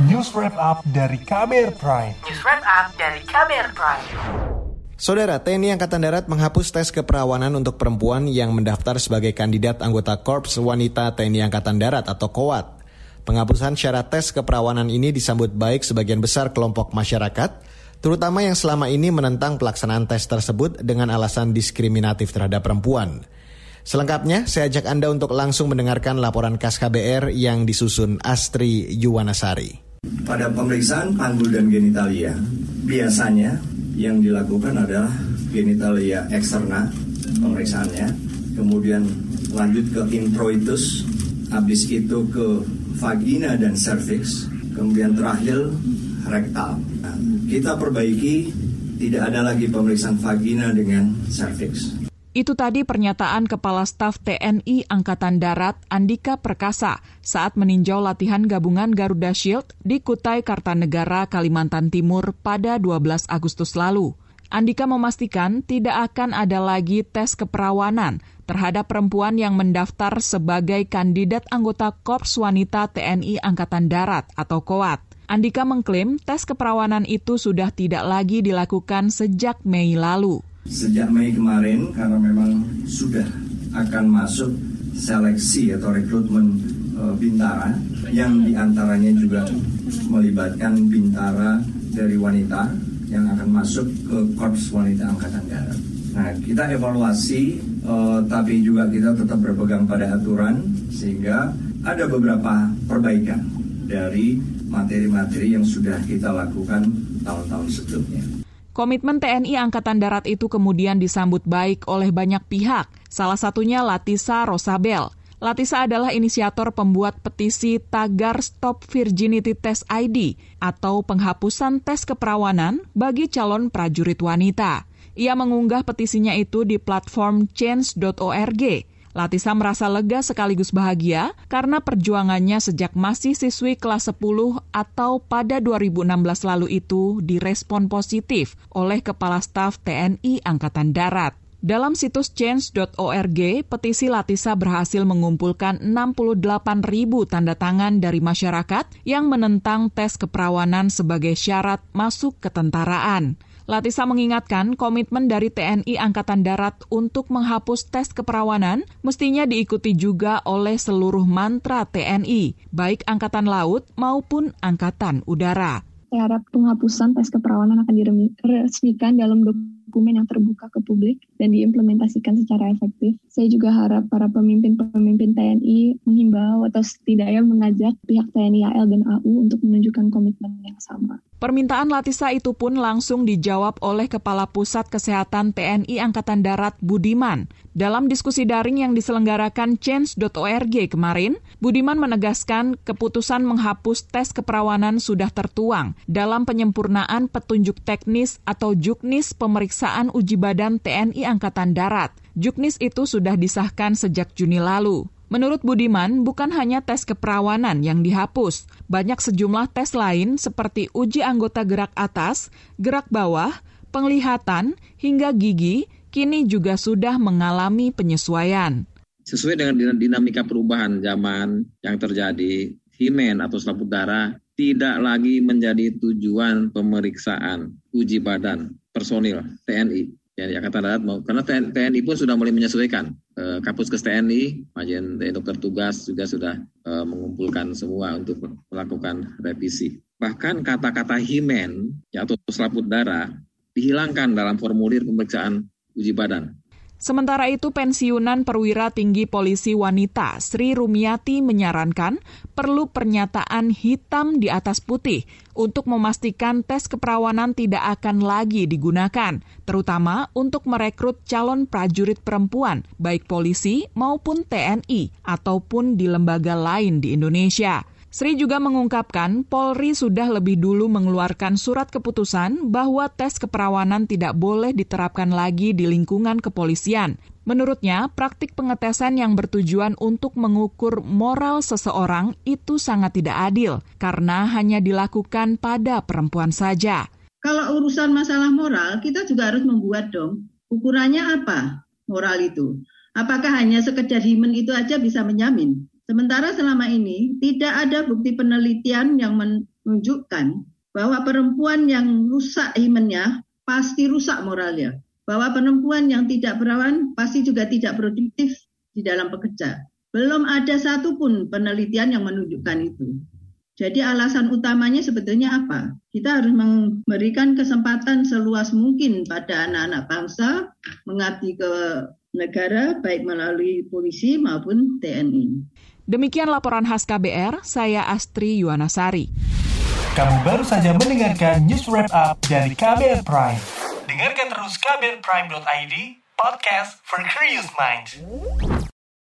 News Wrap Up dari KBR Prime. News Wrap Up dari KBR Prime. Saudara, TNI Angkatan Darat menghapus tes keperawanan untuk perempuan yang mendaftar sebagai kandidat anggota Korps Wanita TNI Angkatan Darat atau KOWAT. Penghapusan syarat tes keperawanan ini disambut baik sebagian besar kelompok masyarakat, terutama yang selama ini menentang pelaksanaan tes tersebut dengan alasan diskriminatif terhadap perempuan. Selengkapnya, saya ajak Anda untuk langsung mendengarkan laporan KAS KBR yang disusun Astri Yuwanasari. Pada pemeriksaan panggul dan genitalia, biasanya yang dilakukan adalah genitalia eksterna pemeriksaannya, kemudian lanjut ke introitus, habis itu ke vagina dan cervix, kemudian terakhir rektal. Nah, kita perbaiki tidak ada lagi pemeriksaan vagina dengan cervix. Itu tadi pernyataan Kepala Staf TNI Angkatan Darat Andika Perkasa saat meninjau latihan gabungan Garuda Shield di Kutai Kartanegara, Kalimantan Timur pada 12 Agustus lalu. Andika memastikan tidak akan ada lagi tes keperawanan terhadap perempuan yang mendaftar sebagai kandidat anggota Korps Wanita TNI Angkatan Darat atau KOAT. Andika mengklaim tes keperawanan itu sudah tidak lagi dilakukan sejak Mei lalu. Sejak Mei kemarin karena memang sudah akan masuk seleksi atau rekrutmen e, bintara yang di antaranya juga melibatkan bintara dari wanita yang akan masuk ke Korps Wanita Angkatan Darat. Nah, kita evaluasi, e, tapi juga kita tetap berpegang pada aturan sehingga ada beberapa perbaikan dari materi-materi yang sudah kita lakukan tahun-tahun sebelumnya. Komitmen TNI Angkatan Darat itu kemudian disambut baik oleh banyak pihak, salah satunya Latisa Rosabel. Latisa adalah inisiator pembuat petisi tagar Stop Virginity Test ID atau penghapusan tes keperawanan bagi calon prajurit wanita. Ia mengunggah petisinya itu di platform change.org Latisa merasa lega sekaligus bahagia karena perjuangannya sejak masih siswi kelas 10 atau pada 2016 lalu itu direspon positif oleh Kepala Staf TNI Angkatan Darat. Dalam situs change.org, petisi Latisa berhasil mengumpulkan 68 ribu tanda tangan dari masyarakat yang menentang tes keperawanan sebagai syarat masuk ketentaraan. Latisa mengingatkan komitmen dari TNI Angkatan Darat untuk menghapus tes keperawanan mestinya diikuti juga oleh seluruh mantra TNI, baik Angkatan Laut maupun Angkatan Udara. Saya harap penghapusan tes keperawanan akan diresmikan dalam dokumen yang terbuka ke publik dan diimplementasikan secara efektif. Saya juga harap para pemimpin-pemimpin TNI menghimbau atau setidaknya mengajak pihak TNI AL dan AU untuk menunjukkan komitmen yang sama. Permintaan Latisa itu pun langsung dijawab oleh Kepala Pusat Kesehatan TNI Angkatan Darat Budiman. Dalam diskusi daring yang diselenggarakan change.org kemarin, Budiman menegaskan keputusan menghapus tes keperawanan sudah tertuang dalam penyempurnaan petunjuk teknis atau juknis pemeriksaan uji badan TNI Angkatan Darat. Juknis itu sudah disahkan sejak Juni lalu. Menurut Budiman, bukan hanya tes keperawanan yang dihapus, banyak sejumlah tes lain seperti uji anggota gerak atas, gerak bawah, penglihatan, hingga gigi kini juga sudah mengalami penyesuaian. Sesuai dengan dinamika perubahan zaman yang terjadi, himen atau selaput darah tidak lagi menjadi tujuan pemeriksaan uji badan personil TNI ya Angkatan Darat karena TNI pun sudah mulai menyesuaikan eh, Kapus Kes TNI, Majen Dokter Tugas juga sudah eh, mengumpulkan semua untuk melakukan revisi. Bahkan kata-kata himen ya, atau selaput darah dihilangkan dalam formulir pemeriksaan uji badan. Sementara itu, pensiunan perwira tinggi polisi wanita Sri Rumiati menyarankan perlu pernyataan hitam di atas putih untuk memastikan tes keperawanan tidak akan lagi digunakan, terutama untuk merekrut calon prajurit perempuan, baik polisi maupun TNI ataupun di lembaga lain di Indonesia. Sri juga mengungkapkan Polri sudah lebih dulu mengeluarkan surat keputusan bahwa tes keperawanan tidak boleh diterapkan lagi di lingkungan kepolisian. Menurutnya, praktik pengetesan yang bertujuan untuk mengukur moral seseorang itu sangat tidak adil karena hanya dilakukan pada perempuan saja. Kalau urusan masalah moral, kita juga harus membuat dong. Ukurannya apa moral itu? Apakah hanya sekedar himen itu aja bisa menyamin? Sementara selama ini tidak ada bukti penelitian yang men menunjukkan bahwa perempuan yang rusak imannya pasti rusak moralnya. Bahwa perempuan yang tidak perawan pasti juga tidak produktif di dalam bekerja. Belum ada satupun penelitian yang menunjukkan itu. Jadi alasan utamanya sebetulnya apa? Kita harus memberikan kesempatan seluas mungkin pada anak-anak bangsa mengabdi ke negara baik melalui polisi maupun TNI. Demikian laporan khas KBR, saya Astri Yuwanasari. Kamu baru saja mendengarkan news wrap up dari KBR Prime. Dengarkan terus kbrprime.id, podcast for curious minds.